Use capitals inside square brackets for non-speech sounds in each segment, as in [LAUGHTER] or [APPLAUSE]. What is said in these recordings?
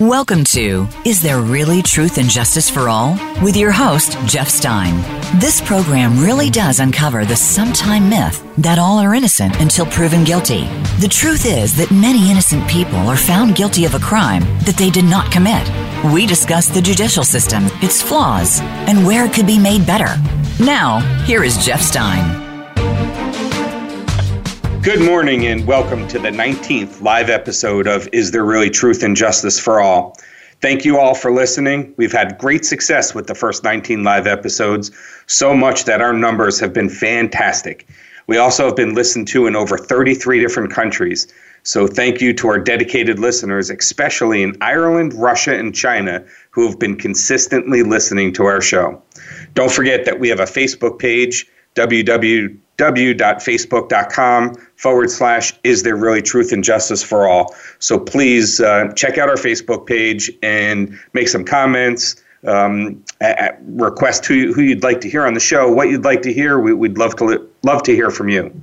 Welcome to Is There Really Truth and Justice for All? with your host, Jeff Stein. This program really does uncover the sometime myth that all are innocent until proven guilty. The truth is that many innocent people are found guilty of a crime that they did not commit. We discuss the judicial system, its flaws, and where it could be made better. Now, here is Jeff Stein. Good morning and welcome to the 19th live episode of Is There Really Truth and Justice for All? Thank you all for listening. We've had great success with the first 19 live episodes, so much that our numbers have been fantastic. We also have been listened to in over 33 different countries. So thank you to our dedicated listeners, especially in Ireland, Russia, and China, who have been consistently listening to our show. Don't forget that we have a Facebook page, www.facebook.com forward slash is there really truth and justice for all. So please uh, check out our Facebook page and make some comments. Um, request who, who you'd like to hear on the show, what you'd like to hear. We, would love to li- love to hear from you.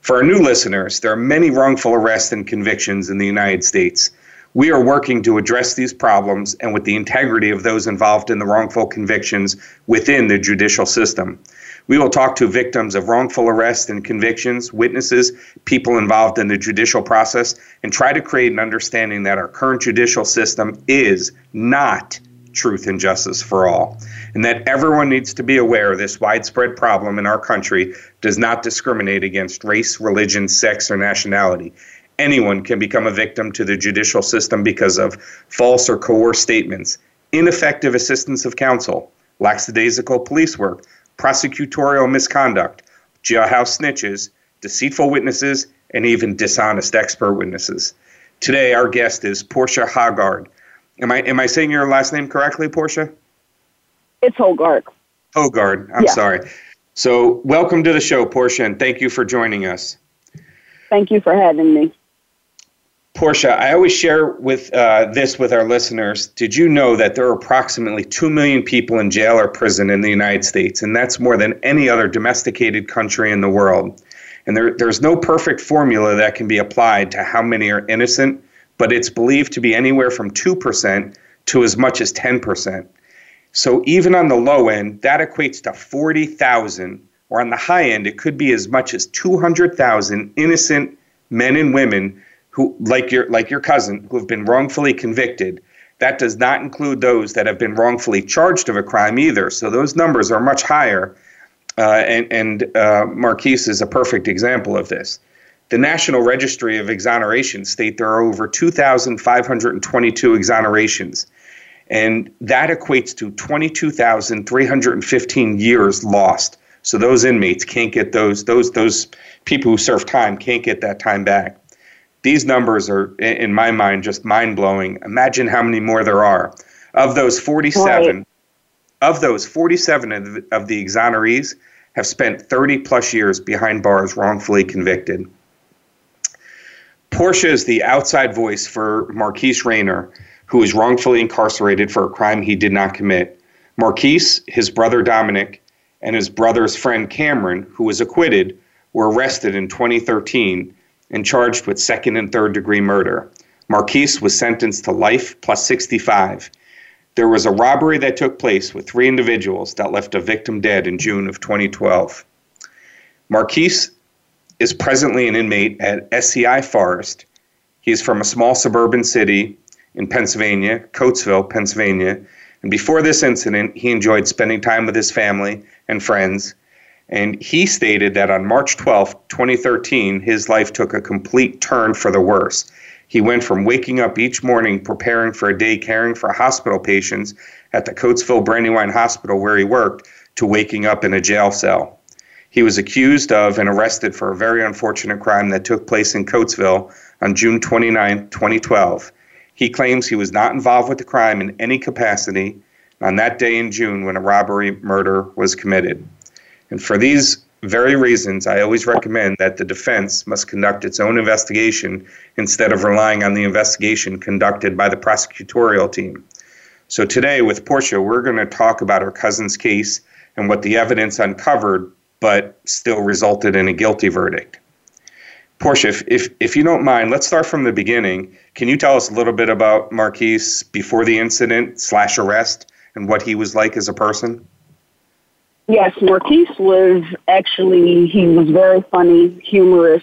For our new listeners, there are many wrongful arrests and convictions in the United States. We are working to address these problems and with the integrity of those involved in the wrongful convictions within the judicial system. We will talk to victims of wrongful arrest and convictions, witnesses, people involved in the judicial process, and try to create an understanding that our current judicial system is not truth and justice for all, and that everyone needs to be aware this widespread problem in our country does not discriminate against race, religion, sex, or nationality. Anyone can become a victim to the judicial system because of false or coerced statements, ineffective assistance of counsel, lackadaisical police work, prosecutorial misconduct, jailhouse snitches, deceitful witnesses, and even dishonest expert witnesses. Today, our guest is Portia Hogard. Am I am I saying your last name correctly, Portia? It's Hogard. Hogard. I'm yeah. sorry. So, welcome to the show, Portia, and thank you for joining us. Thank you for having me. Portia, I always share with uh, this with our listeners. Did you know that there are approximately 2 million people in jail or prison in the United States? And that's more than any other domesticated country in the world. And there, there's no perfect formula that can be applied to how many are innocent, but it's believed to be anywhere from 2% to as much as 10%. So even on the low end, that equates to 40,000, or on the high end, it could be as much as 200,000 innocent men and women who like your like your cousin who have been wrongfully convicted that does not include those that have been wrongfully charged of a crime either so those numbers are much higher uh, and and uh, Marquis is a perfect example of this the National Registry of Exoneration state there are over 2,522 exonerations, and that equates to 22,315 years lost. So those inmates can't get those those those people who serve time can't get that time back. These numbers are, in my mind, just mind blowing. Imagine how many more there are. Of those 47, right. of those 47 of the, of the exonerees have spent 30 plus years behind bars wrongfully convicted. Portia is the outside voice for Marquis Rayner, who is wrongfully incarcerated for a crime he did not commit. Marquis, his brother Dominic, and his brother's friend Cameron, who was acquitted, were arrested in 2013 and charged with second and third degree murder. Marquis was sentenced to life plus 65. There was a robbery that took place with three individuals that left a victim dead in June of 2012. Marquis is presently an inmate at SCI Forest. He is from a small suburban city in Pennsylvania, Coatesville, Pennsylvania. And before this incident, he enjoyed spending time with his family and friends and he stated that on March 12, 2013, his life took a complete turn for the worse. He went from waking up each morning preparing for a day caring for hospital patients at the Coatesville Brandywine Hospital where he worked to waking up in a jail cell. He was accused of and arrested for a very unfortunate crime that took place in Coatesville on June 29, 2012. He claims he was not involved with the crime in any capacity on that day in June when a robbery murder was committed. And for these very reasons, I always recommend that the defense must conduct its own investigation instead of relying on the investigation conducted by the prosecutorial team. So today, with Portia, we're going to talk about her cousin's case and what the evidence uncovered, but still resulted in a guilty verdict. Portia, if, if, if you don't mind, let's start from the beginning. Can you tell us a little bit about Marquis before the incident slash arrest and what he was like as a person? Yes, Marquis was actually, he was very funny, humorous,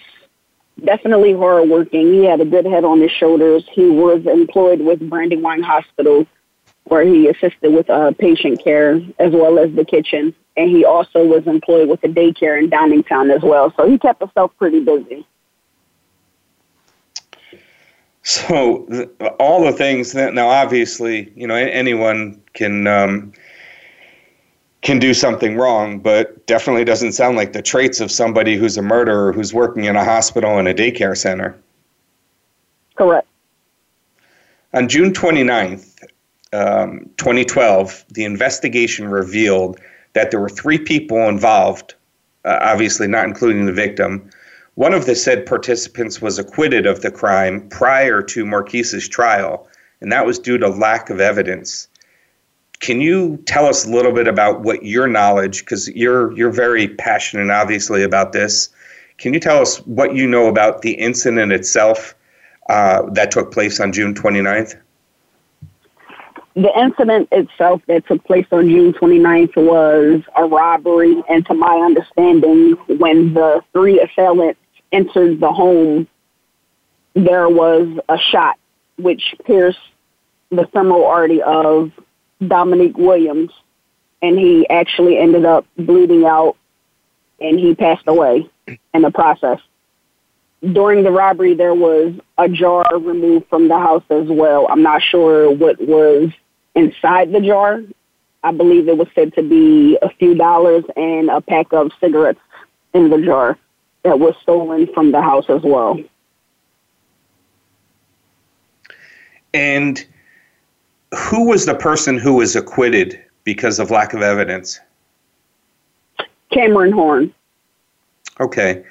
definitely hardworking. He had a good head on his shoulders. He was employed with Brandywine Hospital where he assisted with uh, patient care as well as the kitchen. And he also was employed with a daycare in Downingtown as well. So he kept himself pretty busy. So all the things that now, obviously, you know, anyone can um, can do something wrong, but definitely doesn't sound like the traits of somebody who's a murderer who's working in a hospital and a daycare center. Correct. On June 29th, um, 2012, the investigation revealed that there were three people involved, uh, obviously not including the victim. One of the said participants was acquitted of the crime prior to Marquis's trial, and that was due to lack of evidence. Can you tell us a little bit about what your knowledge, because you're you're very passionate, obviously, about this. Can you tell us what you know about the incident itself uh, that took place on June 29th? the incident itself that took place on June 29th was a robbery, and to my understanding, when the three assailants entered the home, there was a shot which pierced the femoral artery of Dominique Williams, and he actually ended up bleeding out, and he passed away in the process. During the robbery, there was a jar removed from the house as well. I'm not sure what was inside the jar. I believe it was said to be a few dollars and a pack of cigarettes in the jar that was stolen from the house as well. And who was the person who was acquitted because of lack of evidence? Cameron Horn. Okay.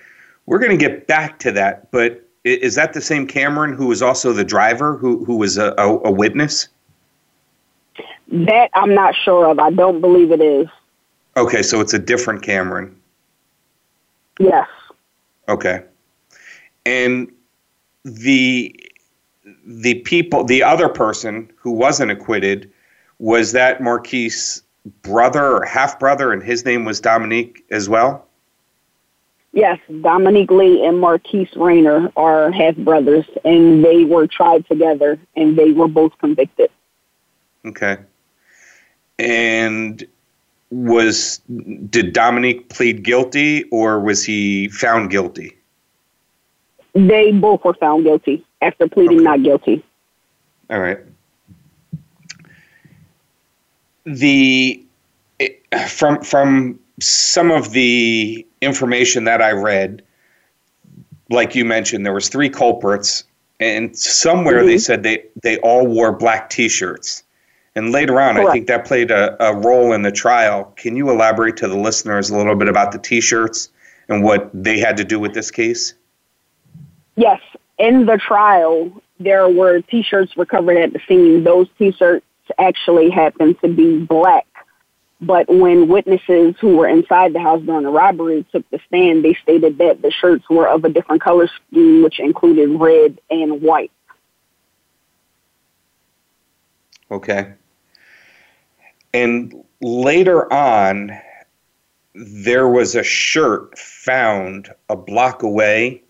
We're going to get back to that, but is that the same Cameron who was also the driver, who, who was a, a, a witness? That I'm not sure of. I don't believe it is. Okay, so it's a different Cameron. Yes. Okay. And the the people the other person who wasn't acquitted was that Marquis brother or half brother and his name was Dominique as well? Yes, Dominique Lee and Marquis Rayner are half brothers and they were tried together and they were both convicted. Okay and was did Dominique plead guilty or was he found guilty? They both were found guilty after pleading okay. not guilty. All right. The from from some of the information that I read, like you mentioned, there was three culprits, and somewhere mm-hmm. they said they they all wore black T-shirts. And later on, Correct. I think that played a, a role in the trial. Can you elaborate to the listeners a little bit about the t shirts and what they had to do with this case? Yes. In the trial, there were t shirts recovered at the scene. Those t shirts actually happened to be black. But when witnesses who were inside the house during the robbery took the stand, they stated that the shirts were of a different color scheme, which included red and white. Okay. And later on, there was a shirt found a block away,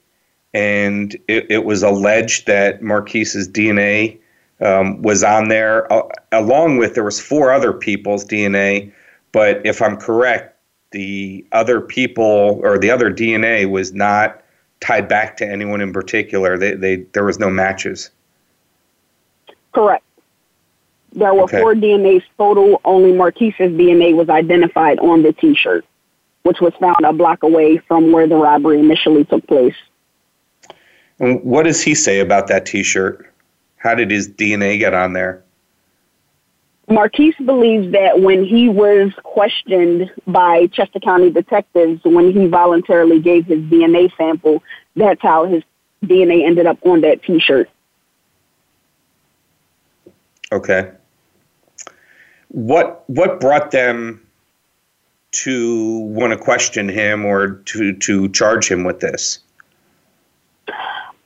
and it, it was alleged that Marquis's DNA um, was on there, uh, along with there was four other people's DNA. But if I'm correct, the other people or the other DNA was not tied back to anyone in particular. They, they there was no matches. Correct. There were okay. four DNAs total. Only Marquis's DNA was identified on the T-shirt, which was found a block away from where the robbery initially took place. And what does he say about that T-shirt? How did his DNA get on there? Marquis believes that when he was questioned by Chester County detectives, when he voluntarily gave his DNA sample, that's how his DNA ended up on that T-shirt. Okay what what brought them to want to question him or to to charge him with this?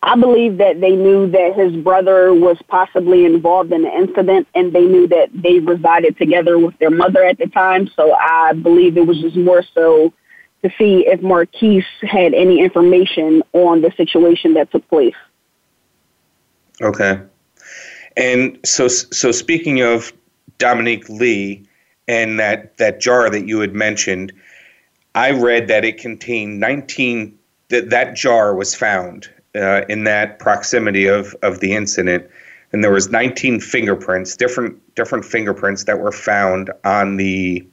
I believe that they knew that his brother was possibly involved in the incident and they knew that they resided together with their mother at the time. So I believe it was just more so to see if Marquis had any information on the situation that took place. Okay. And so, so speaking of Dominique Lee and that, that jar that you had mentioned, I read that it contained 19, that that jar was found uh, in that proximity of, of the incident. And there was 19 fingerprints, different different fingerprints that were found on the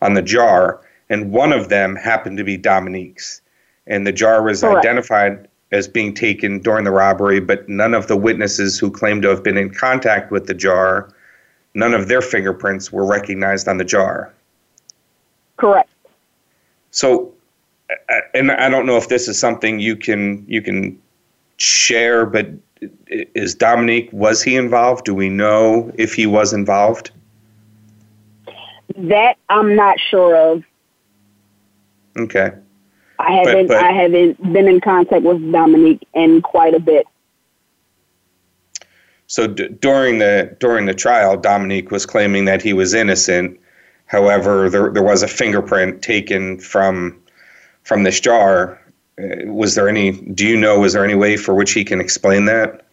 on the jar, and one of them happened to be Dominique's. And the jar was Correct. identified as being taken during the robbery, but none of the witnesses who claimed to have been in contact with the jar, none of their fingerprints were recognized on the jar. Correct. So, and I don't know if this is something you can you can share, but is Dominique, was he involved? Do we know if he was involved? That I'm not sure of. Okay. I haven't but, but, I haven't been in contact with Dominique in quite a bit. So d- during the during the trial, Dominique was claiming that he was innocent. However, there there was a fingerprint taken from from this jar was there any? Do you know? Was there any way for which he can explain that?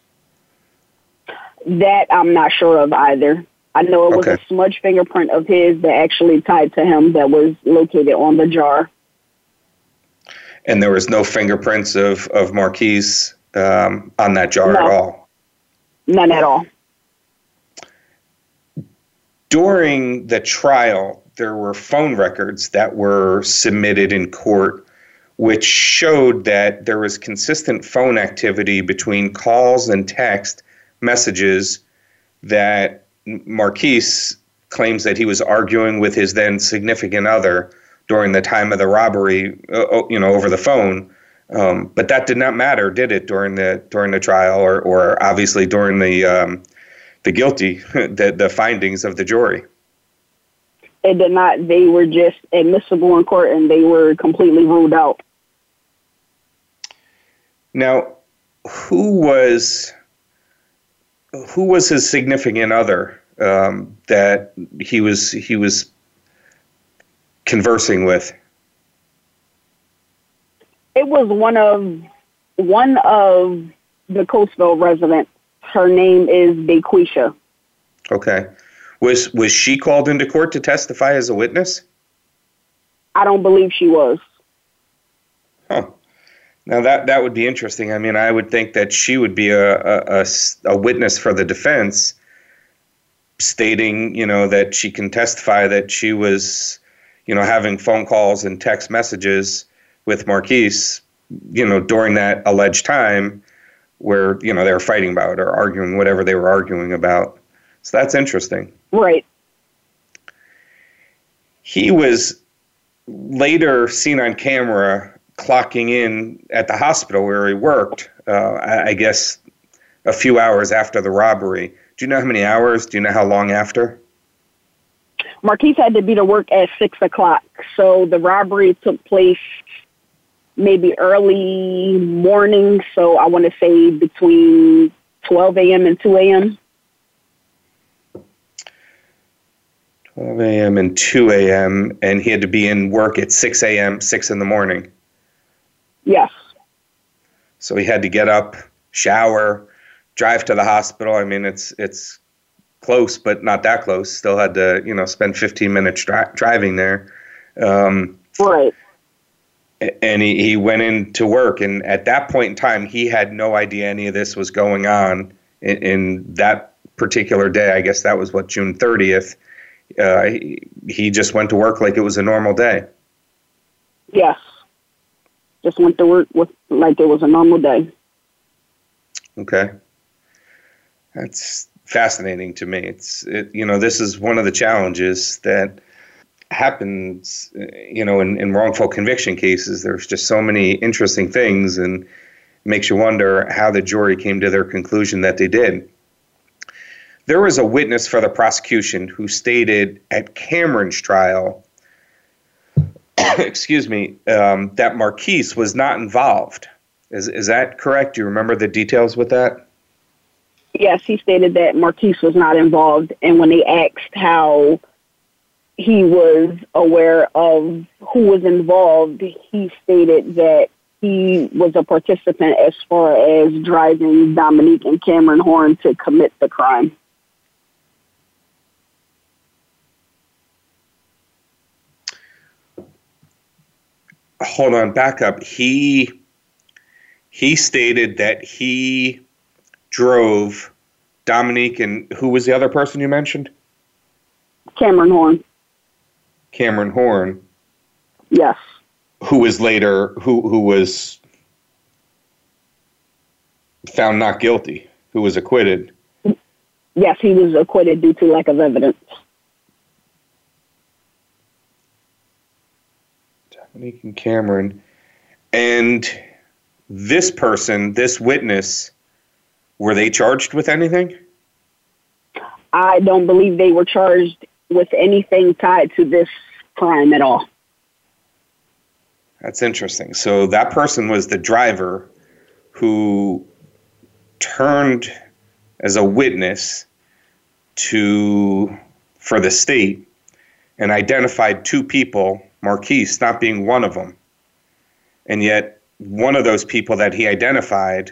That I'm not sure of either. I know it was okay. a smudge fingerprint of his that actually tied to him that was located on the jar. And there was no fingerprints of of Marquis um, on that jar no. at all. None at all. During the trial, there were phone records that were submitted in court which showed that there was consistent phone activity between calls and text messages that Marquis claims that he was arguing with his then significant other during the time of the robbery, uh, you know, over the phone. Um, but that did not matter, did it, during the during the trial, or or obviously during the um, the guilty [LAUGHS] the the findings of the jury? It did not. They were just admissible in court, and they were completely ruled out. Now, who was who was his significant other um, that he was he was conversing with? It was one of one of the Coatesville residents. Her name is Daquisha. Okay. Was was she called into court to testify as a witness? I don't believe she was. Huh. Now that that would be interesting. I mean, I would think that she would be a, a, a, witness for the defense, stating, you know, that she can testify that she was, you know, having phone calls and text messages with Marquis, you know, during that alleged time where you know they were fighting about or arguing whatever they were arguing about. So that's interesting. Right. He was later seen on camera clocking in at the hospital where he worked, uh, I guess a few hours after the robbery. Do you know how many hours? Do you know how long after? Marquise had to be to work at six o'clock. So the robbery took place maybe early morning. So I want to say between 12 a.m. and 2 a.m. 12 a.m. and 2 a.m. And he had to be in work at 6 a.m., 6 in the morning. Yes. So he had to get up, shower, drive to the hospital. I mean, it's it's close, but not that close. Still had to, you know, spend 15 minutes dri- driving there. Um, right. And he, he went into work, and at that point in time, he had no idea any of this was going on. In, in that particular day, I guess that was what June 30th. Uh, he, just went to work like it was a normal day. Yes just went to work with like it was a normal day. Okay, that's fascinating to me. It's it, you know this is one of the challenges that happens you know in, in wrongful conviction cases. There's just so many interesting things and makes you wonder how the jury came to their conclusion that they did. There was a witness for the prosecution who stated at Cameron's trial [COUGHS] excuse me, um, that Marquis was not involved Is, is that correct? Do you remember the details with that? Yes, he stated that Marquis was not involved. And when they asked how he was aware of who was involved, he stated that he was a participant as far as driving Dominique and Cameron Horn to commit the crime. Hold on, back up. He he stated that he drove Dominique and who was the other person you mentioned? Cameron Horn. Cameron Horn. Yes. Who was later who who was found not guilty, who was acquitted. Yes, he was acquitted due to lack of evidence. Dominique and Cameron. And this person, this witness, were they charged with anything? I don't believe they were charged with anything tied to this crime at all. That's interesting. So that person was the driver who turned as a witness to for the state and identified two people, Marquis not being one of them. And yet one of those people that he identified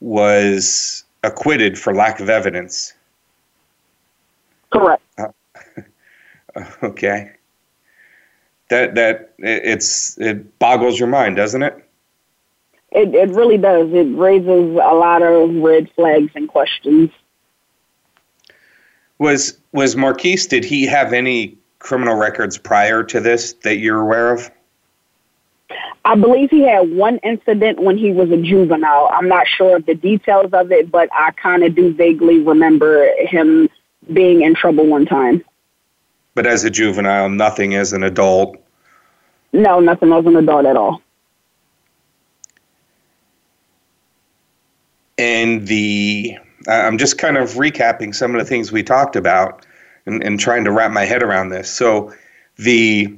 was acquitted for lack of evidence. Correct. Uh, [LAUGHS] okay. That that it's it boggles your mind, doesn't it? It it really does. It raises a lot of red flags and questions. Was was Marquis? Did he have any criminal records prior to this that you're aware of? I believe he had one incident when he was a juvenile. I'm not sure of the details of it, but I kind of do vaguely remember him being in trouble one time. But as a juvenile, nothing as an adult. No, nothing as an adult at all. And the I'm just kind of recapping some of the things we talked about and, and trying to wrap my head around this. So the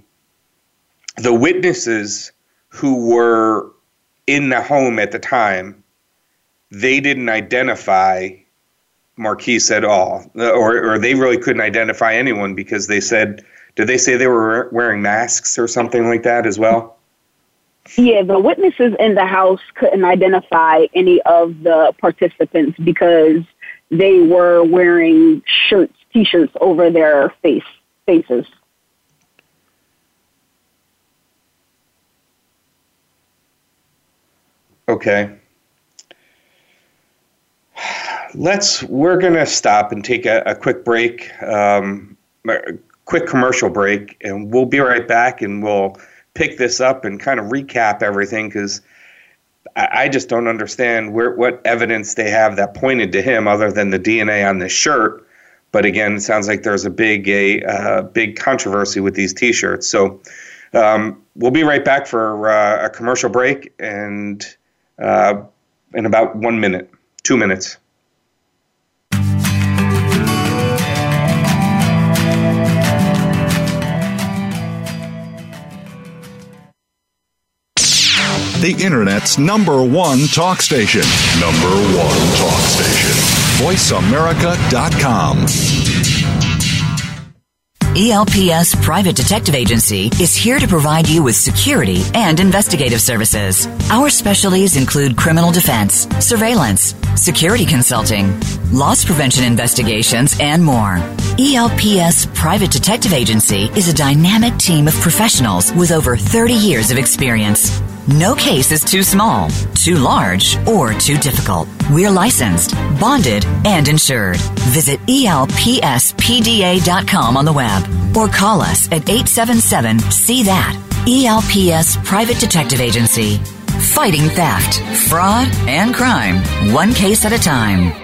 the witnesses who were in the home at the time, they didn't identify Marquis at all, or or they really couldn't identify anyone because they said, did they say they were wearing masks or something like that as well? Yeah, the witnesses in the house couldn't identify any of the participants because they were wearing shirts, t-shirts over their face faces. Okay. Let's. We're gonna stop and take a, a quick break, um, a quick commercial break, and we'll be right back, and we'll pick this up and kind of recap everything because I, I just don't understand where what evidence they have that pointed to him other than the DNA on this shirt. But again, it sounds like there's a big a uh, big controversy with these T-shirts. So um, we'll be right back for uh, a commercial break and uh, in about one minute, two minutes. The Internet's number one talk station. Number one talk station. VoiceAmerica.com. ELPS Private Detective Agency is here to provide you with security and investigative services. Our specialties include criminal defense, surveillance, security consulting, loss prevention investigations, and more. ELPS Private Detective Agency is a dynamic team of professionals with over 30 years of experience. No case is too small, too large, or too difficult. We're licensed, bonded, and insured. Visit elpspda.com on the web or call us at 877 See That. ELPS Private Detective Agency. Fighting theft, fraud, and crime, one case at a time.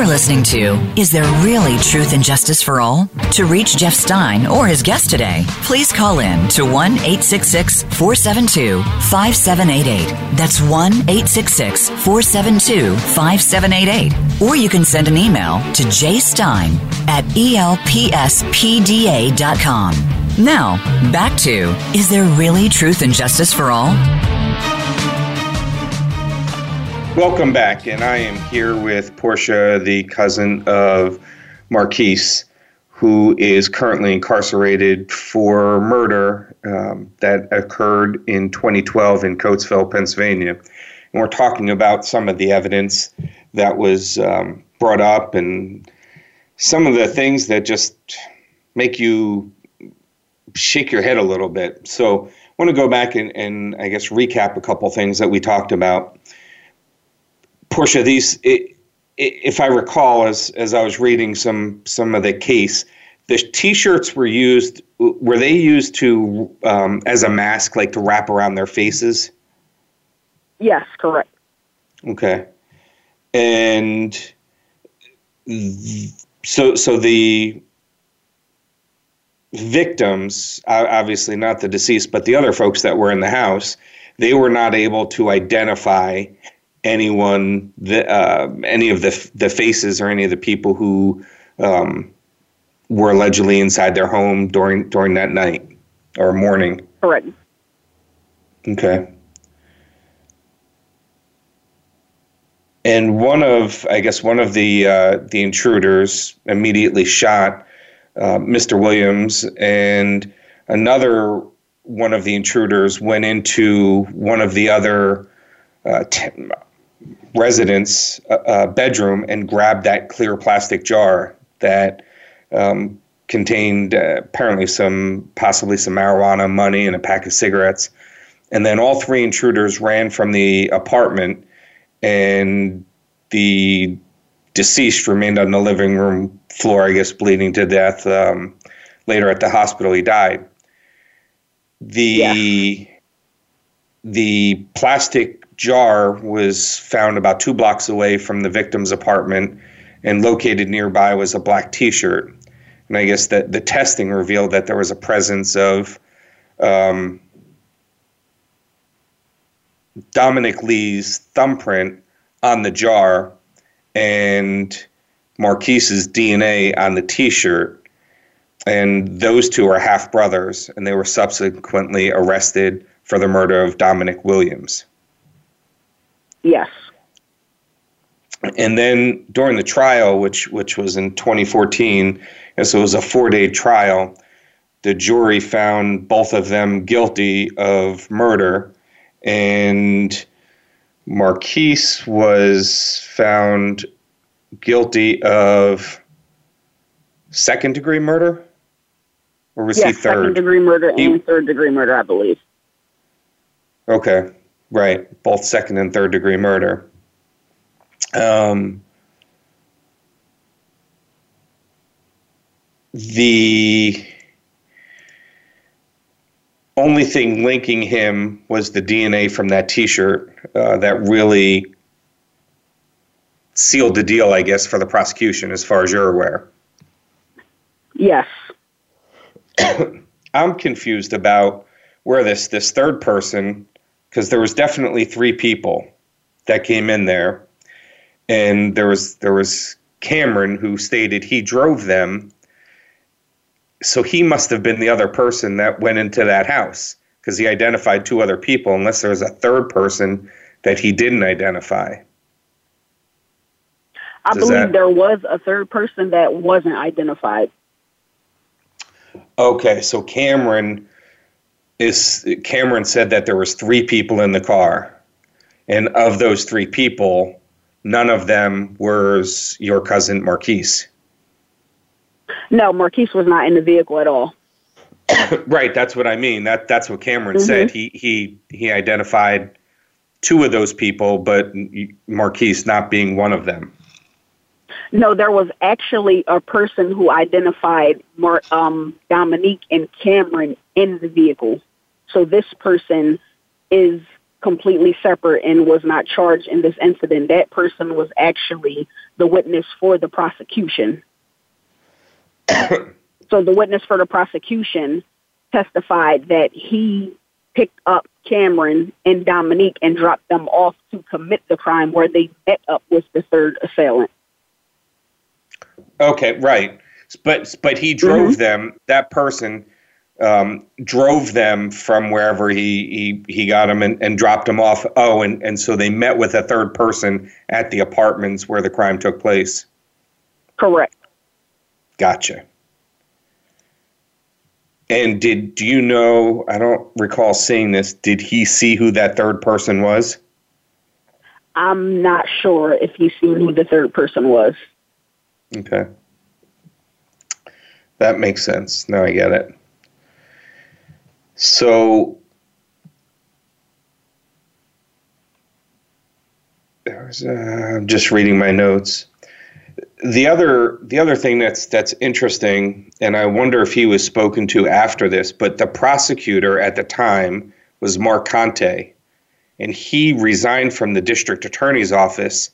You're listening to Is There Really Truth and Justice for All? To reach Jeff Stein or his guest today, please call in to 1 866 472 5788. That's 1 866 472 5788. Or you can send an email to jstein at elpspda.com. Now, back to Is There Really Truth and Justice for All? Welcome back, and I am here with Portia, the cousin of Marquis, who is currently incarcerated for murder um, that occurred in 2012 in Coatesville, Pennsylvania. And we're talking about some of the evidence that was um, brought up and some of the things that just make you shake your head a little bit. So I want to go back and, and I guess recap a couple things that we talked about. Portia, these, it, if I recall, as as I was reading some some of the case, the T-shirts were used. Were they used to um, as a mask, like to wrap around their faces? Yes, correct. Okay, and so so the victims, obviously not the deceased, but the other folks that were in the house, they were not able to identify anyone, the, uh, any of the the faces or any of the people who um, were allegedly inside their home during during that night or morning. Correct. Okay. And one of, I guess, one of the uh, the intruders immediately shot uh, Mr. Williams, and another one of the intruders went into one of the other uh, t- resident's uh, uh, bedroom and grabbed that clear plastic jar that um, contained uh, apparently some, possibly some marijuana, money, and a pack of cigarettes. And then all three intruders ran from the apartment, and the deceased remained on the living room floor, I guess, bleeding to death. Um, later at the hospital, he died. The yeah. the plastic jar was found about two blocks away from the victim's apartment, and located nearby was a black T-shirt. And I guess that the testing revealed that there was a presence of um, Dominic Lee's thumbprint on the jar and Marquis's DNA on the T-shirt. And those two are half brothers, and they were subsequently arrested for the murder of Dominic Williams. Yes. And then during the trial, which which was in 2014, and so it was a four day trial, the jury found both of them guilty of murder, and Marquis was found guilty of second degree murder, or was yes, he third? Second degree murder he, and third degree murder, I believe. Okay. Right, both second and third degree murder. Um, the only thing linking him was the DNA from that T-shirt uh, that really sealed the deal, I guess, for the prosecution, as far as you're aware. Yes. [COUGHS] I'm confused about where this this third person because there was definitely three people that came in there, and there was there was Cameron who stated he drove them. So he must have been the other person that went into that house because he identified two other people, unless there was a third person that he didn't identify. I Does believe that, there was a third person that wasn't identified. Okay, so Cameron is Cameron said that there was three people in the car, and of those three people, none of them was your cousin Marquis. No, Marquis was not in the vehicle at all. [COUGHS] right, that's what I mean. That that's what Cameron mm-hmm. said. He he he identified two of those people, but Marquis not being one of them. No, there was actually a person who identified Mar- um, Dominique and Cameron in the vehicle. So this person is completely separate and was not charged in this incident. That person was actually the witness for the prosecution. [COUGHS] so the witness for the prosecution testified that he picked up Cameron and Dominique and dropped them off to commit the crime where they met up with the third assailant. Okay, right. But but he drove mm-hmm. them. That person um, drove them from wherever he he, he got them and, and dropped them off. Oh, and, and so they met with a third person at the apartments where the crime took place. Correct. Gotcha. And did do you know? I don't recall seeing this. Did he see who that third person was? I'm not sure if he seen who the third person was. Okay. That makes sense. Now I get it. So there's uh, I'm just reading my notes. The other the other thing that's that's interesting, and I wonder if he was spoken to after this, but the prosecutor at the time was Mark Conte, and he resigned from the district attorney's office,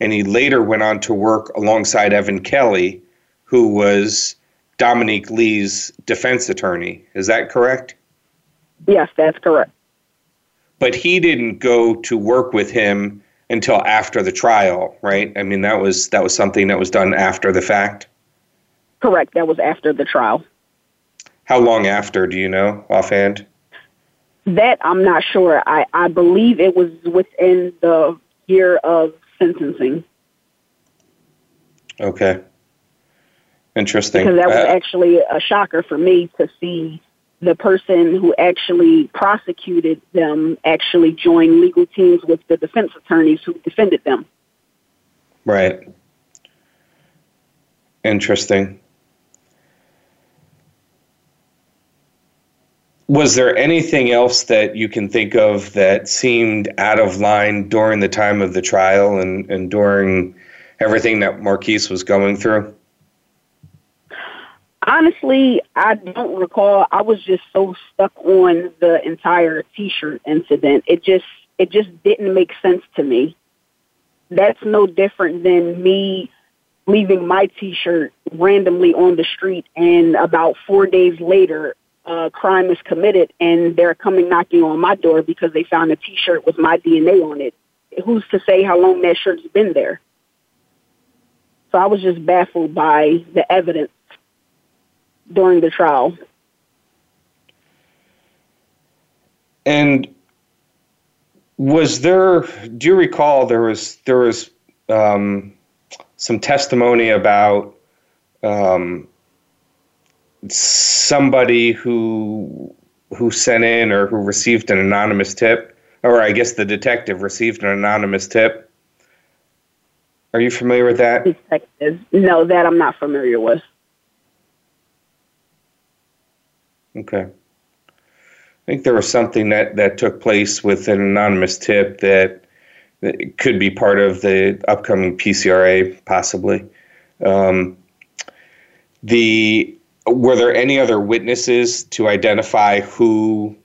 and he later went on to work alongside Evan Kelly, who was Dominique Lee's defense attorney. Is that correct? Yes, that's correct. But he didn't go to work with him until after the trial, right? I mean, that was that was something that was done after the fact. Correct. That was after the trial. How long after? Do you know offhand? That I'm not sure. I I believe it was within the year of sentencing. Okay. Interesting. Because that was uh, actually a shocker for me to see the person who actually prosecuted them actually joined legal teams with the defense attorneys who defended them. Right. Interesting. Was there anything else that you can think of that seemed out of line during the time of the trial and, and during everything that Marquis was going through? Honestly, I don't recall. I was just so stuck on the entire T-shirt incident. It just it just didn't make sense to me. That's no different than me leaving my T-shirt randomly on the street, and about four days later, a crime is committed, and they're coming knocking on my door because they found a T-shirt with my DNA on it. Who's to say how long that shirt's been there? So I was just baffled by the evidence during the trial. And was there? Do you recall there was there was um, some testimony about um, somebody who who sent in or who received an anonymous tip, or I guess the detective received an anonymous tip. Are you familiar with that? Detective. No, that I'm not familiar with. Okay. I think there was something that, that took place with an anonymous tip that, that could be part of the upcoming PCRA, possibly. Um, the were there any other witnesses to identify who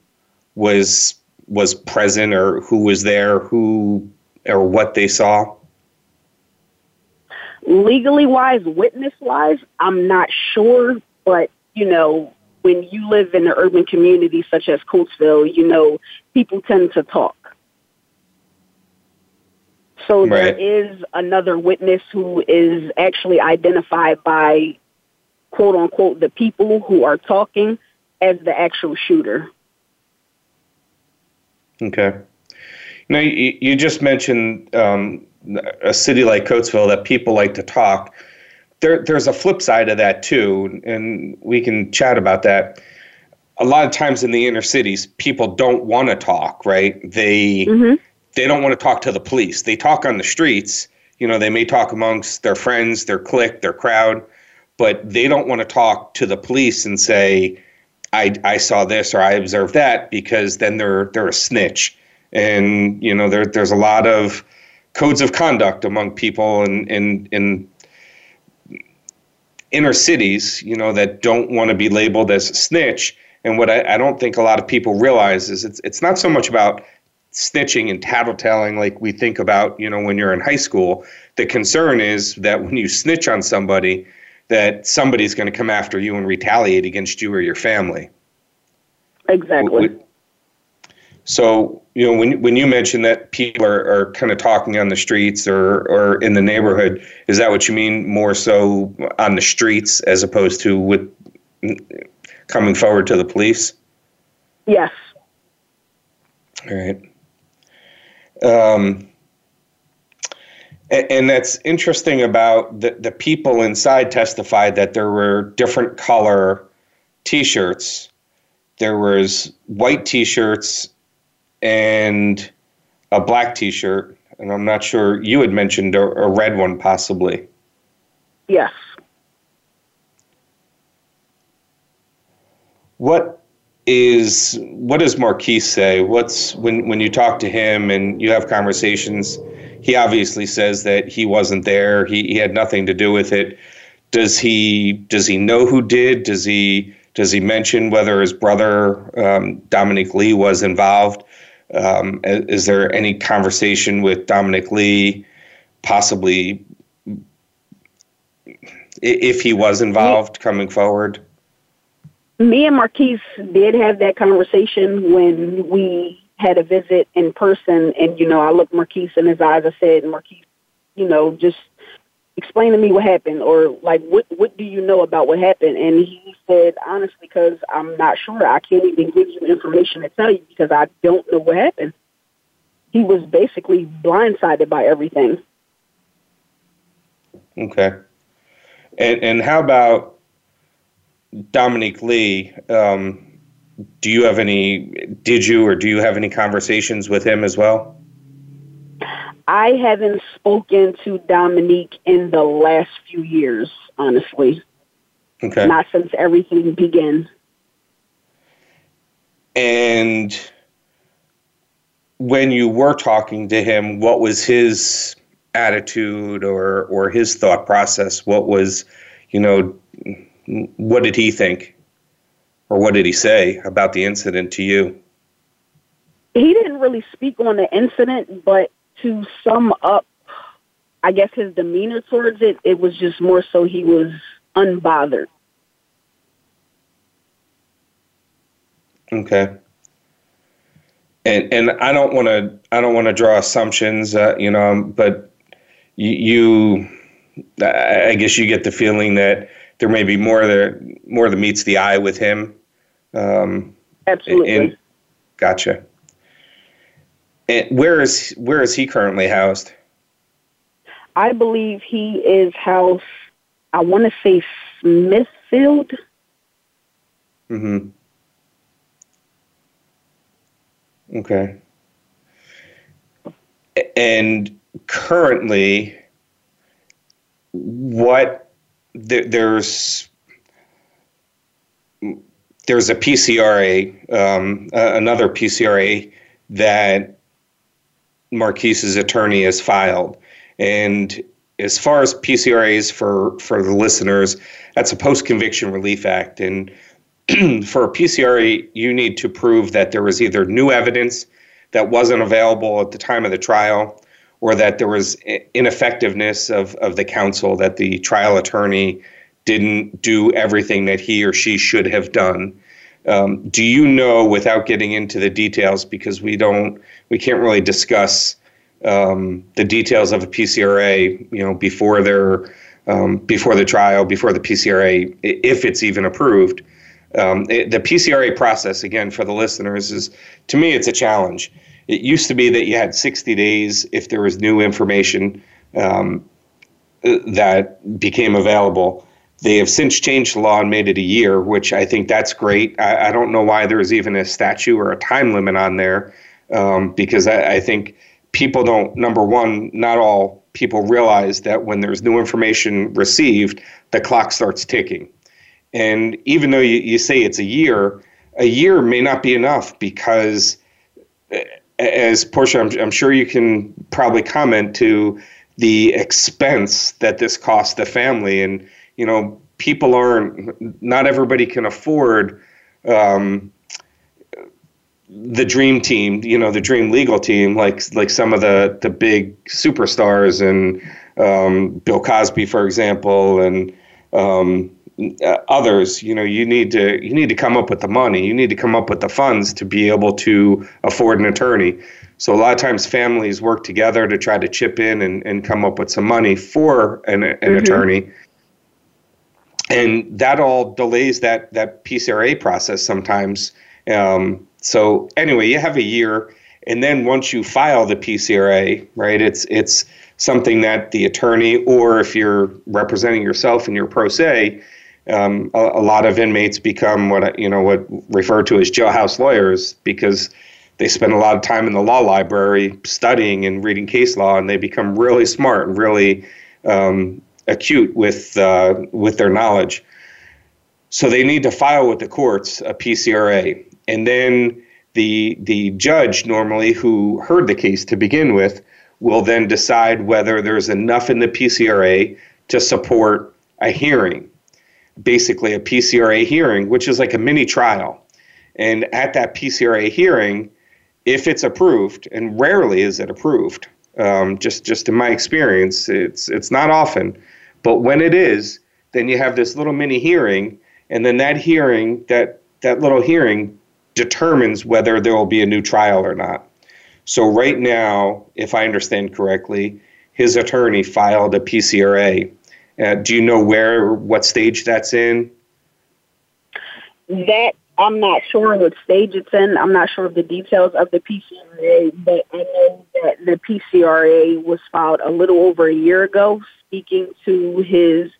was was present or who was there, who or what they saw? Legally wise, witness wise, I'm not sure, but you know, when you live in an urban community such as Coatesville, you know, people tend to talk. So right. there is another witness who is actually identified by quote unquote the people who are talking as the actual shooter. Okay. Now you, you just mentioned um, a city like Coatesville that people like to talk there, there's a flip side of that too, and we can chat about that. A lot of times in the inner cities, people don't want to talk, right? They mm-hmm. they don't want to talk to the police. They talk on the streets. You know, they may talk amongst their friends, their clique, their crowd, but they don't want to talk to the police and say, "I I saw this" or "I observed that," because then they're they're a snitch. And you know, there there's a lot of codes of conduct among people and in, in inner cities, you know, that don't want to be labeled as a snitch. And what I, I, don't think a lot of people realize is it's it's not so much about snitching and tattletelling like we think about, you know, when you're in high school. The concern is that when you snitch on somebody, that somebody's going to come after you and retaliate against you or your family. Exactly. So, you know, when when you mention that people are, are kind of talking on the streets or, or in the neighborhood, is that what you mean more so on the streets as opposed to with coming forward to the police? Yes. All right. Um, and, and that's interesting about the, the people inside testified that there were different color t-shirts. There was white t-shirts and a black t-shirt. And I'm not sure you had mentioned a, a red one possibly. Yes. What is what does Marquis say? What's when when you talk to him and you have conversations? He obviously says that he wasn't there. He, he had nothing to do with it. Does he does he know who did? Does he does he mention whether his brother um, Dominic Lee was involved? Um, is there any conversation with Dominic Lee, possibly if he was involved, coming forward? me and Marquis did have that conversation when we had a visit in person, and you know, I looked Marquis in his eyes. I said, Marquis, you know, just explain to me what happened, or like, what what do you know about what happened? And he said, honestly, because I'm not sure. I can't even give you information to tell you because I don't know what happened. He was basically blindsided by everything. Okay. And and how about Dominic Lee, um, do you have any, did you or do you have any conversations with him as well? I haven't spoken to Dominique in the last few years, honestly. Okay. Not since everything began. And when you were talking to him, what was his attitude or or his thought process? What was, you know, what did he think? Or what did he say about the incident to you? He didn't really speak on the incident, but to sum up, I guess his demeanor towards it, it was just more so he was unbothered. Okay. And and I don't want to I don't want to draw assumptions, uh, you know, but you, you I guess you get the feeling that there may be more that more that meets the eye with him. Um, Absolutely. And, gotcha. And where is where is he currently housed? I believe he is housed. I want to say Smithfield. Hmm. Okay. And currently, what there's there's a PCRA, um, uh, another PCRA that Marquis's attorney has filed, and as far as PCRAs for for the listeners, that's a post conviction relief act, and [CLEARS THROAT] for a PCRA, you need to prove that there was either new evidence that wasn't available at the time of the trial or that there was ineffectiveness of, of the counsel, that the trial attorney didn't do everything that he or she should have done. Um, do you know, without getting into the details, because we don't, we can't really discuss um, the details of a PCRA, you know, before their, um, before the trial, before the PCRA, if it's even approved. Um, it, the PCRA process, again, for the listeners, is to me, it's a challenge. It used to be that you had 60 days if there was new information um, that became available. They have since changed the law and made it a year, which I think that's great. I, I don't know why there's even a statute or a time limit on there, um, because I, I think people don't. Number one, not all people realize that when there's new information received, the clock starts ticking. And even though you, you say it's a year, a year may not be enough because as Portia, I'm, I'm sure you can probably comment to the expense that this cost the family. And, you know, people aren't, not everybody can afford, um, the dream team, you know, the dream legal team, like like some of the the big superstars and um, Bill Cosby, for example, and um, uh, others. You know, you need to you need to come up with the money. You need to come up with the funds to be able to afford an attorney. So a lot of times families work together to try to chip in and, and come up with some money for an, an mm-hmm. attorney. And that all delays that that PCRA process sometimes. Um, so anyway, you have a year, and then once you file the PCRA, right? It's it's something that the attorney, or if you're representing yourself and you're pro se, um, a, a, lot of inmates become what you know what referred to as jailhouse lawyers because they spend a lot of time in the law library studying and reading case law, and they become really smart and really um, acute with uh, with their knowledge. So they need to file with the courts a PCRA, and then the the judge normally who heard the case to begin with will then decide whether there's enough in the PCRA to support a hearing, basically a PCRA hearing, which is like a mini trial. And at that PCRA hearing, if it's approved, and rarely is it approved, um, just just in my experience, it's it's not often, but when it is, then you have this little mini hearing, and then that hearing, that that little hearing, determines whether there will be a new trial or not. So right now, if I understand correctly, his attorney filed a PCRA. Uh, do you know where, what stage that's in? That I'm not sure what stage it's in. I'm not sure of the details of the PCRA, but I know that the PCRA was filed a little over a year ago. Speaking to his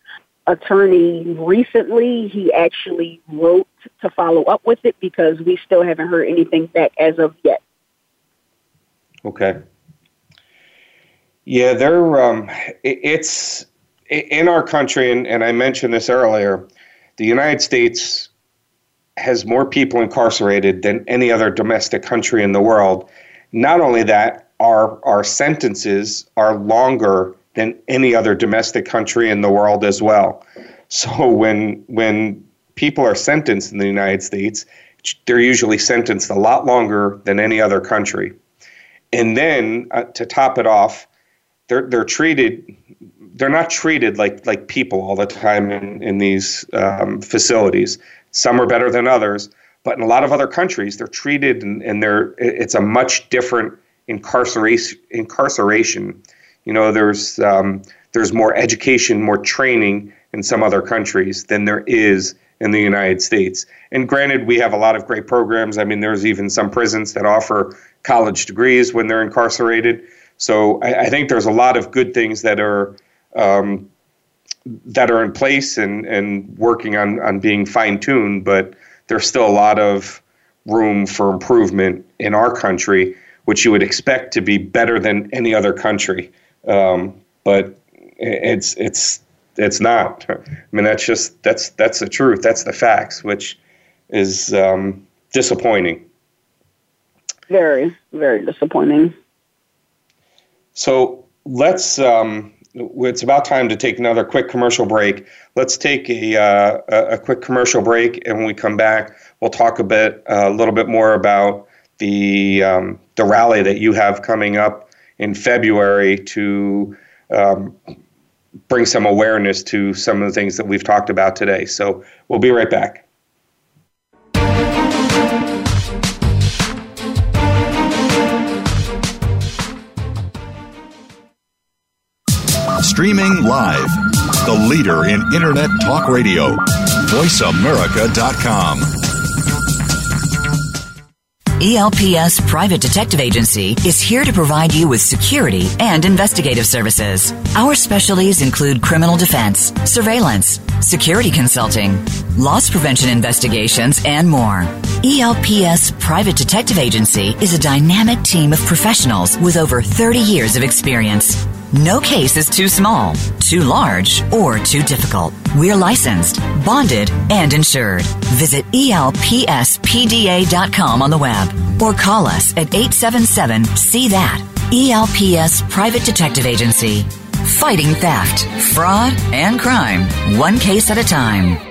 attorney recently, he actually wrote to follow up with it because we still haven't heard anything back as of yet. Okay. Yeah, they're um, it's in our country, and, and I mentioned this earlier. The United States has more people incarcerated than any other domestic country in the world. Not only that, our our sentences are longer than any other domestic country in the world as well. So when when people are sentenced in the United States, they're usually sentenced a lot longer than any other country. And then uh, to top it off, they're they're treated they're not treated like like people all the time in in these um, facilities. Some are better than others, but in a lot of other countries, they're treated and, and they're it's a much different incarceration incarceration. You know, there's um, there's more education, more training in some other countries than there is in the United States. And granted, we have a lot of great programs. I mean, there's even some prisons that offer college degrees when they're incarcerated. So I, I think there's a lot of good things that are um, that are in place and, and working on, on being fine tuned, but there's still a lot of room for improvement in our country, which you would expect to be better than any other country. Um, but it's it's it's not. [LAUGHS] I mean, that's just that's that's the truth. That's the facts, which is um, disappointing. Very, very disappointing. So let's. Um, it's about time to take another quick commercial break. Let's take a uh, a quick commercial break, and when we come back, we'll talk a bit, uh, a little bit more about the um, the rally that you have coming up in February to um, bring some awareness to some of the things that we've talked about today. So we'll be right back. Live, the leader in Internet talk radio, voiceamerica.com. ELPS Private Detective Agency is here to provide you with security and investigative services. Our specialties include criminal defense, surveillance, security consulting, loss prevention investigations, and more. ELPS Private Detective Agency is a dynamic team of professionals with over 30 years of experience. No case is too small, too large, or too difficult. We're licensed, bonded, and insured. Visit elpspda.com on the web or call us at 877 See That. ELPS Private Detective Agency. Fighting theft, fraud, and crime, one case at a time.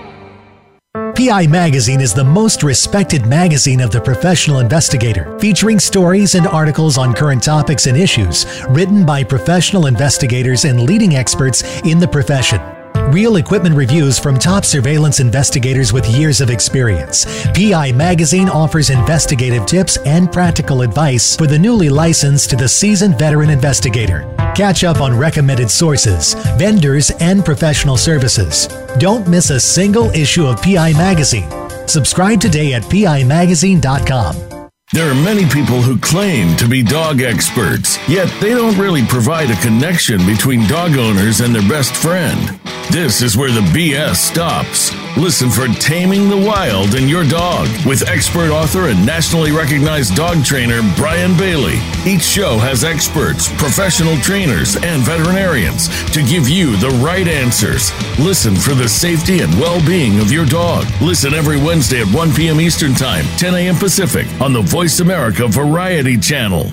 PI Magazine is the most respected magazine of the professional investigator, featuring stories and articles on current topics and issues written by professional investigators and leading experts in the profession. Real equipment reviews from top surveillance investigators with years of experience. PI Magazine offers investigative tips and practical advice for the newly licensed to the seasoned veteran investigator. Catch up on recommended sources, vendors, and professional services. Don't miss a single issue of PI Magazine. Subscribe today at PIMagazine.com. There are many people who claim to be dog experts, yet they don't really provide a connection between dog owners and their best friend. This is where the BS stops. Listen for Taming the Wild in Your Dog with expert author and nationally recognized dog trainer Brian Bailey. Each show has experts, professional trainers, and veterinarians to give you the right answers. Listen for the safety and well being of your dog. Listen every Wednesday at 1 p.m. Eastern Time, 10 a.m. Pacific on the Voice America Variety Channel.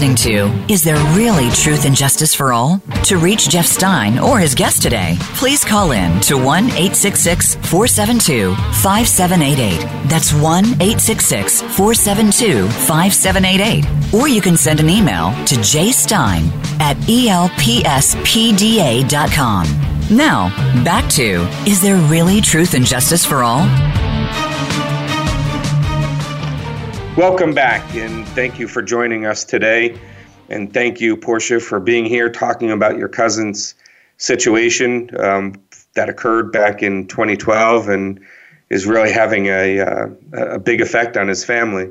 listening to Is There Really Truth and Justice for All? To reach Jeff Stein or his guest today, please call in to 1 866 472 5788. That's 1 866 472 5788. Or you can send an email to jstein at elpspda.com. Now, back to Is There Really Truth and Justice for All? Welcome back, and thank you for joining us today. And thank you, Portia, for being here talking about your cousin's situation um, that occurred back in 2012 and is really having a, uh, a big effect on his family.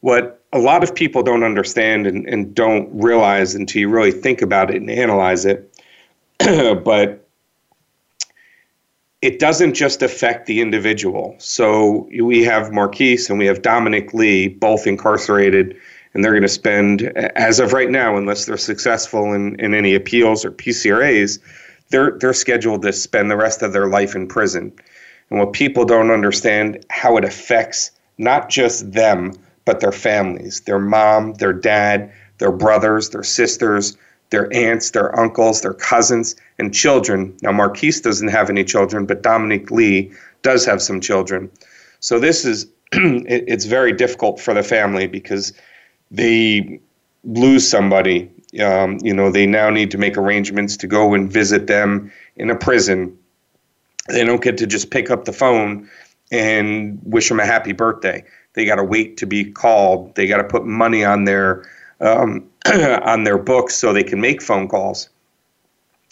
What a lot of people don't understand and, and don't realize until you really think about it and analyze it, [CLEARS THROAT] but it doesn't just affect the individual. So we have Marquis and we have Dominic Lee, both incarcerated, and they're going to spend, as of right now, unless they're successful in, in any appeals or PCRAs, they're they're scheduled to spend the rest of their life in prison. And what people don't understand how it affects not just them, but their families, their mom, their dad, their brothers, their sisters, their aunts, their uncles, their cousins, and children. Now, Marquis doesn't have any children, but Dominic Lee does have some children. So this is [CLEARS THROAT] it's very difficult for the family because they lose somebody. Um, you know, they now need to make arrangements to go and visit them in a prison. They don't get to just pick up the phone and wish them a happy birthday. They got to wait to be called. They got to put money on their um, [CLEARS THROAT] on their books so they can make phone calls.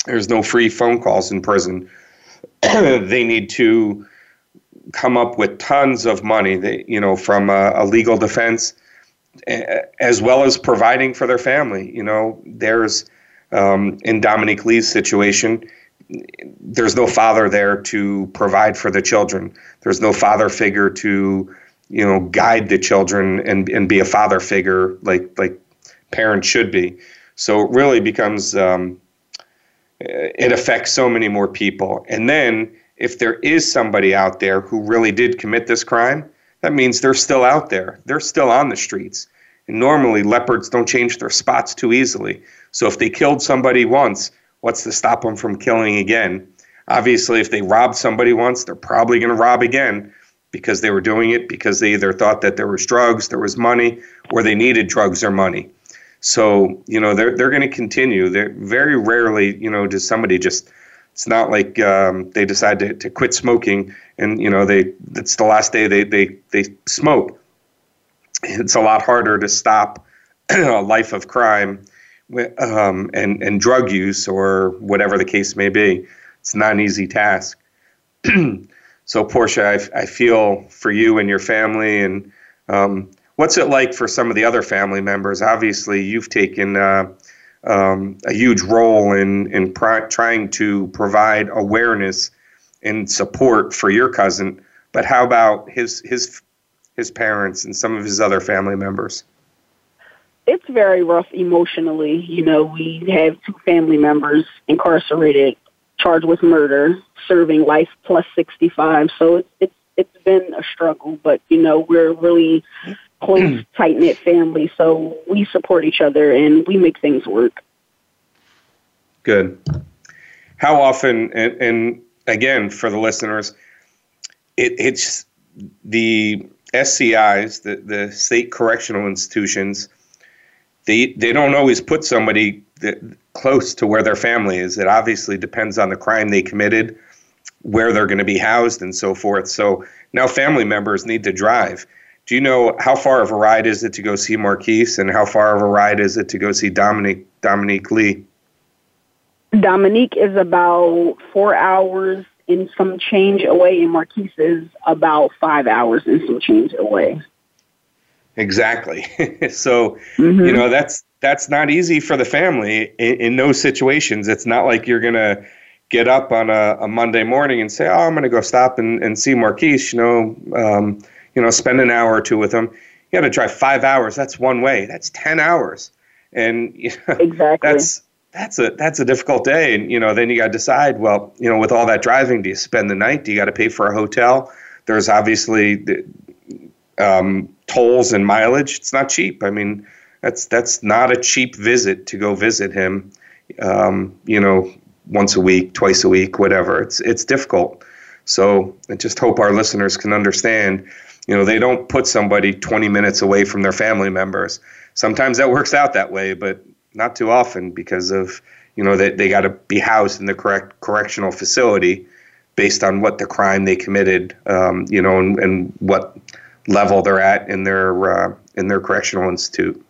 There's no free phone calls in prison. [CLEARS THROAT] they need to come up with tons of money, they, you know, from a, a legal defense, as well as providing for their family. You know, there's um, in Dominic Lee's situation, there's no father there to provide for the children. There's no father figure to, you know, guide the children and, and be a father figure like like parents should be. So it really becomes um, it affects so many more people. And then if there is somebody out there who really did commit this crime, that means they're still out there. They're still on the streets. And normally leopards don't change their spots too easily. So if they killed somebody once, what's to stop them from killing again? Obviously, if they robbed somebody once, they're probably going to rob again because they were doing it because they either thought that there was drugs, there was money, or they needed drugs or money. So you know they're they're going to continue. They're very rarely you know does somebody just. It's not like um, they decide to, to quit smoking and you know they it's the last day they they they smoke. It's a lot harder to stop [CLEARS THROAT] a life of crime um, and and drug use or whatever the case may be. It's not an easy task. [CLEARS THROAT] so Portia, I, I feel for you and your family and. Um, What's it like for some of the other family members? Obviously, you've taken uh, um, a huge role in in trying to provide awareness and support for your cousin. But how about his his his parents and some of his other family members? It's very rough emotionally. You know, we have two family members incarcerated, charged with murder, serving life plus 65. So it's, it's, it's been a struggle, but you know, we're really close, [CLEARS THROAT] tight knit family. So we support each other and we make things work. Good. How often, and, and again, for the listeners, it, it's the SCIs, the, the state correctional institutions, they, they don't always put somebody that, close to where their family is. It obviously depends on the crime they committed, where they're going to be housed, and so forth. So now family members need to drive. Do you know how far of a ride is it to go see Marquis, and how far of a ride is it to go see Dominique Dominique Lee? Dominique is about four hours and some change away, and Marquis is about five hours and some change away. Exactly. [LAUGHS] so mm-hmm. you know that's that's not easy for the family in, in those situations. It's not like you're gonna get up on a, a Monday morning and say, "Oh, I'm gonna go stop and, and see Marquis." You know, um, you know, spend an hour or two with him. You got to drive five hours. That's one way. That's ten hours, and [LAUGHS] you know, exactly that's that's a that's a difficult day. And you know, then you got to decide. Well, you know, with all that driving, do you spend the night? Do you got to pay for a hotel? There's obviously the, um, tolls and mileage. It's not cheap. I mean, that's that's not a cheap visit to go visit him. Um, you know, once a week, twice a week, whatever. It's it's difficult. So I just hope our listeners can understand. You know, they don't put somebody 20 minutes away from their family members. Sometimes that works out that way, but not too often because of you know that they, they got to be housed in the correct correctional facility based on what the crime they committed, um, you know, and, and, what level they're at in their uh, in their correctional institute.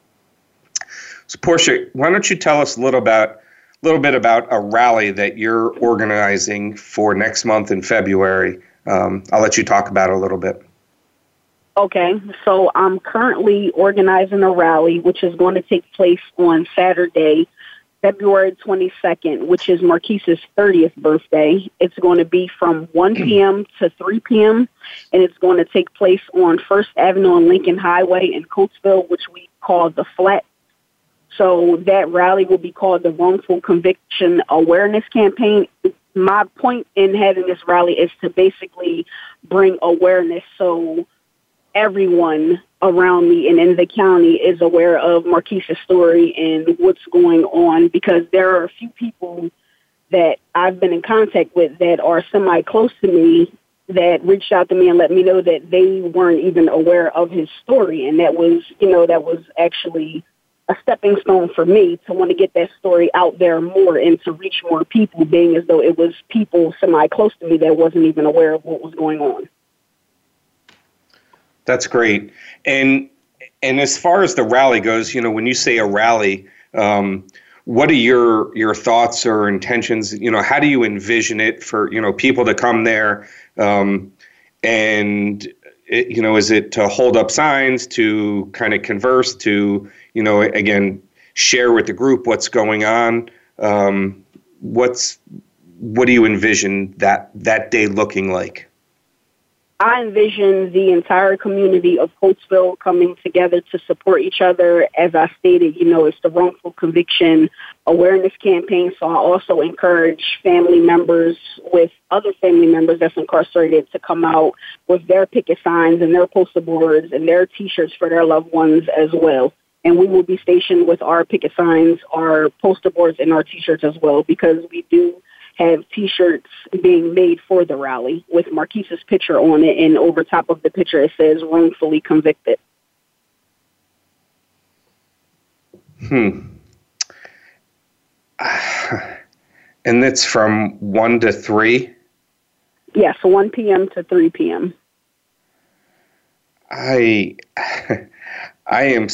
So, Portia, why don't you tell us a little about a little bit about a rally that you're organizing for next month in February? Um, I'll let you talk about it a little bit. Okay, so I'm currently organizing a rally which is going to take place on Saturday, February 22nd, which is Marquis's 30th birthday. It's going to be from 1 hmm. p.m. to 3 p.m., and it's going to take place on First Avenue and Lincoln Highway in Coatesville, which we call the Flat. So that rally will be called the Wrongful Conviction Awareness Campaign. My point in having this rally is to basically bring awareness so everyone around me and in the county is aware of Marquis's story and what's going on because there are a few people that I've been in contact with that are semi close to me that reached out to me and let me know that they weren't even aware of his story. And that was you know that was actually a stepping stone for me to want to get that story out there more and to reach more people being as though it was people semi close to me that wasn't even aware of what was going on that's great. And and as far as the rally goes, you know, when you say a rally, um, what are your your thoughts or intentions? You know, how do you envision it for you know people to come there? Um, and it, you know, is it to hold up signs, to kind of converse, to you know, again, share with the group what's going on? Um, what's what do you envision that that day looking like? I envision the entire community of Coatesville coming together to support each other. As I stated, you know, it's the wrongful conviction awareness campaign. So I also encourage family members with other family members that's incarcerated to come out with their picket signs and their poster boards and their t-shirts for their loved ones as well. And we will be stationed with our picket signs, our poster boards, and our t-shirts as well because we do have T-shirts being made for the rally with Marquis's picture on it, and over top of the picture it says "wrongfully convicted." Hmm. [SIGHS] And it's from one to three. Yes, one p.m. to three p.m. I, [SIGHS] I am.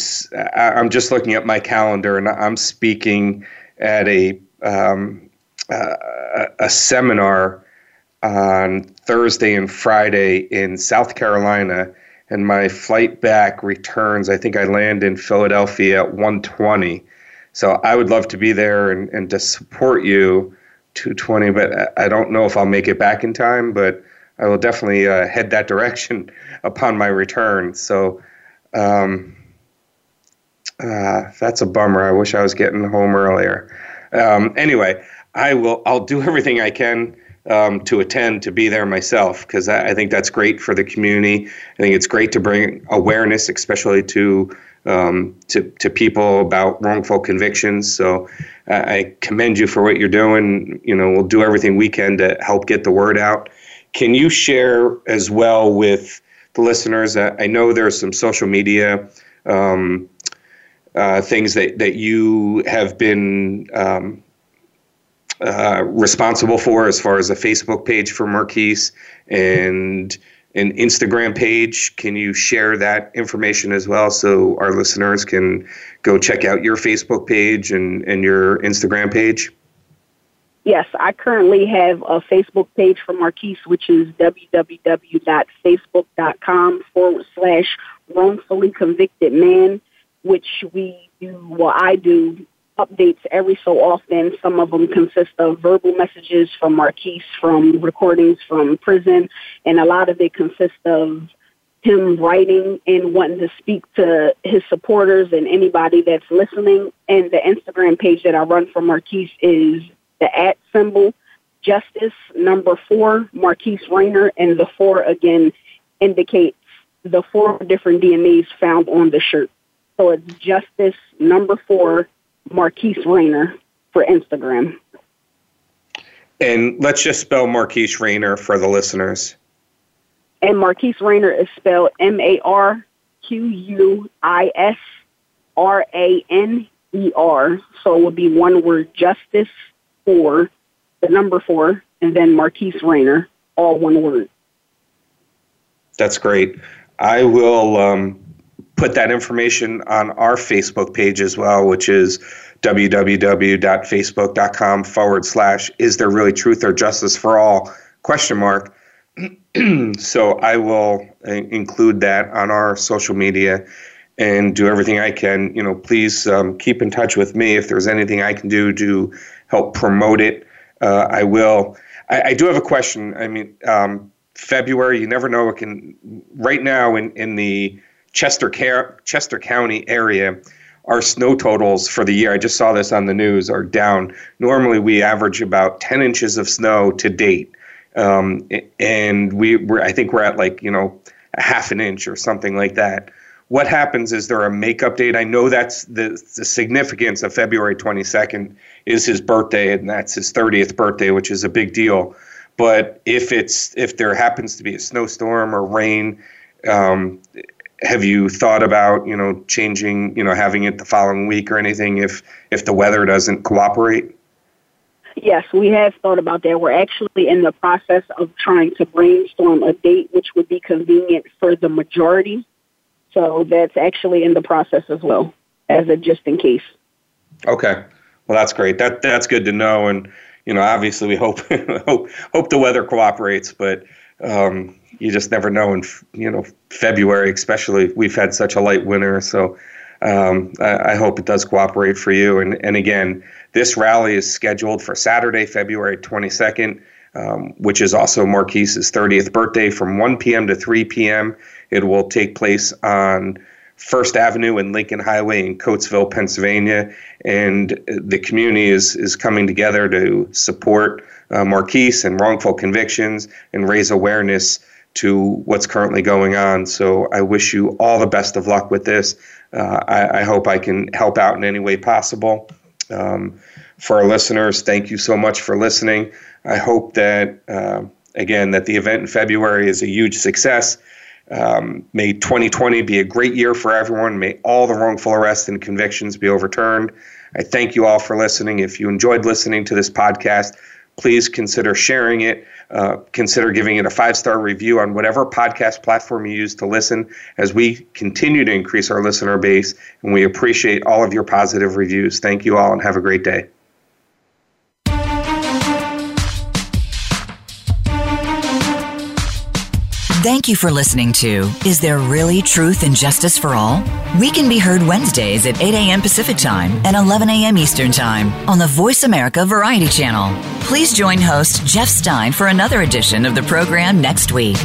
I'm just looking at my calendar, and I'm speaking at a um, a seminar on Thursday and Friday in South Carolina, and my flight back returns. I think I land in Philadelphia at 1:20. So I would love to be there and, and to support you 220, but I don't know if I'll make it back in time. But I will definitely uh, head that direction [LAUGHS] upon my return. So um, uh, that's a bummer. I wish I was getting home earlier. Um, anyway, I will. I'll do everything I can um, to attend to be there myself because I, I, think that's great for the community. I think it's great to bring awareness, especially to um, to to people about wrongful convictions. So uh, I commend you for what you're doing. You know, we'll do everything we can to help get the word out. Can you share as well with the listeners? I know there's some social media. Um, uh, things that, that you have been um, uh, responsible for as far as a Facebook page for Marquis and an Instagram page. Can you share that information as well so our listeners can go check out your Facebook page and, and your Instagram page? Yes, I currently have a Facebook page for Marquis, which is www.facebook.com forward slash wrongfully convicted man, which we do, well, I do updates every so often. Some of them consist of verbal messages from Marquis, from recordings from prison, and a lot of it consists of him writing and wanting to speak to his supporters and anybody that's listening. And the Instagram page that I run for Marquis is the at symbol justice number four Marquis Rayner, and the four again indicates the four different DNAs found on the shirt. So it's justice number four Marquis Rayner for Instagram. And let's just spell Marquis Rayner for the listeners. And Marquis Rayner is spelled M A R Q U I S R A N E R. So it would be one word justice for the number four, and then Marquis Rayner, all one word. That's great. I will um, put that information on our Facebook page as well, which is www.facebook.com forward slash is there really truth or justice for all question mark. [CLEARS THROAT] So i will include that on our social media and do everything i can. You know please um, keep in touch with me. If there's anything i can do to help promote it uh, i will. I, I, do have a question. I mean um, february you never know it can right now in, in the Chester, Chester County area, our snow totals for the year, I just saw this on the news, are down. Normally, we average about 10 inches of snow to date. Um, and we, we're, I think we're at like, you know, a half an inch or something like that. What happens is there a makeup date? I know that's the, the significance of February 22nd is his birthday, and that's his 30th birthday, which is a big deal. But if it's if there happens to be a snowstorm or rain, um, have you thought about you know changing you know having it the following week or anything if if the weather doesn't cooperate? Yes we have thought about that. We're actually in the process of trying to brainstorm a date which would be convenient for the majority. So that's actually in the process as well as a just in case. Okay. Well that's great. That that's good to know. And you know obviously we hope [LAUGHS] hope hope the weather cooperates but um, you just never know in you know February, especially we've had such a light winter. So um, I, I, hope it does cooperate for you. And and again, this rally is scheduled for Saturday, February 22nd, um, which is also Marquis's 30th birthday, from 1 p.m. to 3 p.m. It will take place on First Avenue and Lincoln Highway in Coatesville, Pennsylvania, and the community is is coming together to support uh, Marquis and wrongful convictions and raise awareness to what's currently going on. So I wish you all the best of luck with this. Uh, I, I, hope I can help out in any way possible. Um, for our listeners, thank you so much for listening. I hope that, uh, again, that the event in February is a huge success. Um, may 2020 be a great year for everyone. May all the wrongful arrests and convictions be overturned. I thank you all for listening. If you enjoyed listening to this podcast, please consider sharing it. Uh, consider giving it a five star review on whatever podcast platform you use to listen as we continue to increase our listener base. And we appreciate all of your positive reviews. Thank you all and have a great day. Thank you for listening to Is There Really Truth and Justice for All? We can be heard Wednesdays at 8 a.m. Pacific Time and 11 a.m. Eastern Time on the Voice America Variety Channel. Please join host Jeff Stein for another edition of the program next week.